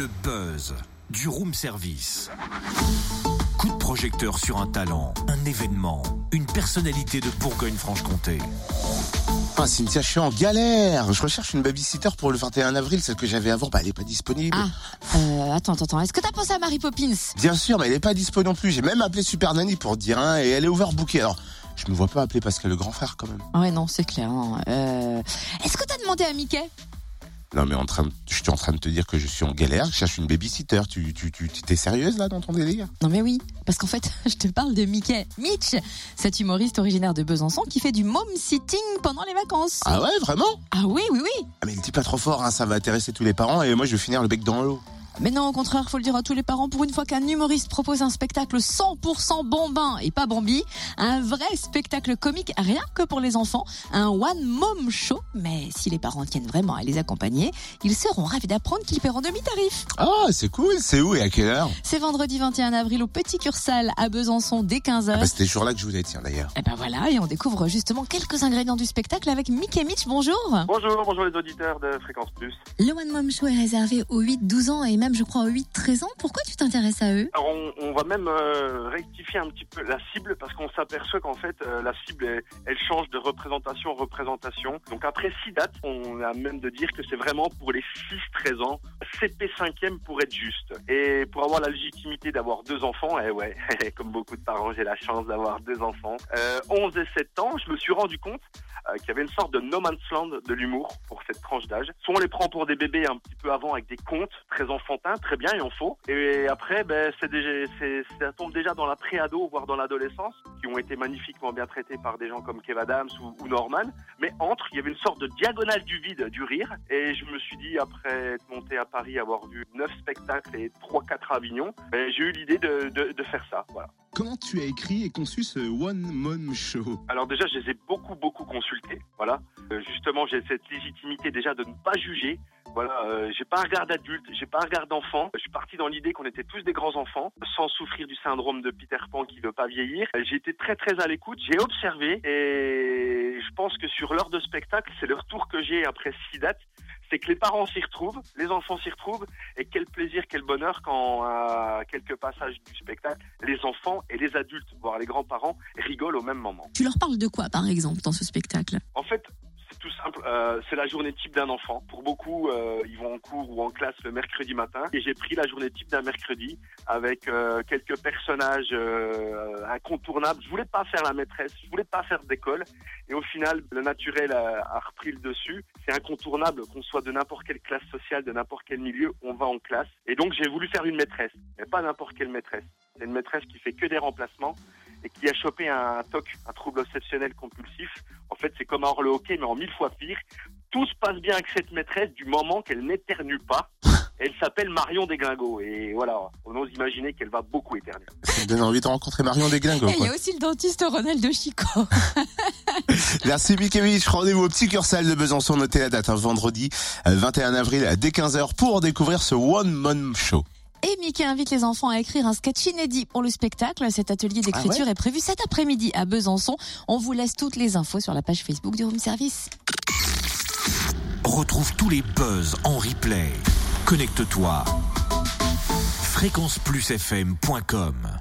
Le buzz du room service. Coup de projecteur sur un talent, un événement, une personnalité de Bourgogne-Franche-Comté. Ah, Cynthia, je suis en galère. Je recherche une babysitter pour le 21 avril. Celle que j'avais avant, bah, elle est pas disponible. Ah, euh, attends, attends, attends. Est-ce que t'as pensé à Mary Poppins? Bien sûr, mais elle est pas disponible non plus. J'ai même appelé Super Nanny pour dire un et elle est overbookée. Alors, je me vois pas appeler Pascal le grand frère quand même. Ouais, non, c'est clair. hein. Euh, Est-ce que t'as demandé à Mickey? Non, mais en train de- je suis en train de te dire que je suis en galère. Je cherche une babysitter. Tu, tu, tu, t'es sérieuse là dans ton délire? Non mais oui, parce qu'en fait, je te parle de Mickey Mitch, cet humoriste originaire de Besançon qui fait du mom sitting pendant les vacances. Ah ouais, vraiment? Ah oui, oui, oui. ah, Mais il dit pas trop fort. Hein, ça va intéresser tous les parents et moi je vais finir le bec dans l'eau. Mais non, au contraire, faut le dire à tous les parents, pour une fois qu'un humoriste propose un spectacle 100% bambin et pas Bambi, un vrai spectacle comique, rien que pour les enfants, un one mom show, mais si les parents tiennent vraiment à les accompagner, ils seront ravis d'apprendre qu'ils paieront demi-tarif. Ah, c'est cool. C'est où et à quelle heure? C'est vendredi 21 avril au Petit Cursal à Besançon dès 15h. ah, bah, C'était ce jour-là que je voulais, tiens d'ailleurs. Et ben voilà, et on découvre justement quelques ingrédients du spectacle avec Mickey Mitch. Bonjour. Bonjour, bonjour les auditeurs de Fréquence Plus. Le One Mom Show est réservé aux 8-12 ans et même, je crois, aux 8-13 ans. Pourquoi tu t'intéresses à eux? Alors on, va même euh, rectifier un petit peu la cible parce qu'on s'aperçoit qu'en fait euh, la cible elle, change de représentation en représentation. Donc après six dates, on a même de dire que c'est vraiment pour les 6-13 ans, CP 5e pour être juste. Et pour avoir la légitimité d'avoir deux enfants, eh ouais, comme beaucoup de parents, j'ai la chance d'avoir deux enfants. Euh, 11 et 7 ans, je me suis rendu compte euh, qu'il y avait une sorte de no man's land de l'humour pour cette tranche d'âge. Soit on les prend pour des bébés un petit peu avant avec des contes très très bien et en faux. Et après, ben, c'est ça tombe déjà dans la pré-ado, voire dans l'adolescence, qui ont été magnifiquement bien traités par des gens comme Kev Adams ou, Norman. Mais entre, il y avait une sorte de diagonale du vide, du rire. Et je me suis dit, après être monté à Paris, avoir vu neuf spectacles et trois, quatre à Avignon, ben, j'ai eu l'idée de, de, de faire ça. Voilà. Comment tu as écrit et conçu ce One Mom Show Alors déjà, je les ai beaucoup, beaucoup consultés. Voilà. Euh, justement, j'ai cette légitimité déjà de ne pas juger. Voilà, euh, j'ai pas un regard d'adulte, j'ai pas un regard d'enfant. Je suis parti dans l'idée qu'on était tous des grands enfants, sans souffrir du syndrome de Peter Pan qui veut pas vieillir. Euh, J'ai été très très à l'écoute, j'ai observé et je pense que sur l'heure de spectacle, c'est le retour que j'ai après six dates. C'est que les parents s'y retrouvent, les enfants s'y retrouvent, et quel plaisir, quel bonheur quand à quelques passages du spectacle, les enfants et les adultes, voire les grands-parents, rigolent au même moment. Tu leur parles de quoi, par exemple, dans ce spectacle? En fait. Euh, c'est la journée type d'un enfant. Pour beaucoup, euh, ils vont en cours ou en classe le mercredi matin. Et j'ai pris la journée type d'un mercredi avec euh, quelques personnages incontournables. Je voulais pas faire la maîtresse, je voulais pas faire d'école. Et au final, le naturel a, a repris le dessus. C'est incontournable qu'on soit de n'importe quelle classe sociale, de n'importe quel milieu, on va en classe. Et donc j'ai voulu faire une maîtresse, mais pas n'importe quelle maîtresse. C'est une maîtresse qui fait que des remplacements et qui a chopé un TOC, un trouble obsessionnel compulsif. En fait, c'est comme un le hockey, mais en mille fois pire. Tout se passe bien avec cette maîtresse du moment qu'elle n'éternue pas. Elle s'appelle Marion Desglingots. Et voilà, on ose imaginer qu'elle va beaucoup éternuer. Ça me donne envie de rencontrer Marion Desglingots. Et il y a aussi le dentiste Ronald Chico. Merci Mikevich. Rendez-vous au petit Cursal de Besançon. Notez la date, hein, vendredi euh, 21 avril à dès 15h pour découvrir ce One Mom Show. Et Mickey invite les enfants à écrire un sketch inédit pour le spectacle. Cet atelier d'écriture est prévu cet après-midi à Besançon. On vous laisse toutes les infos sur la page Facebook du Room Service. Retrouve tous les buzz en replay. Connecte-toi. fréquenceplusfm.com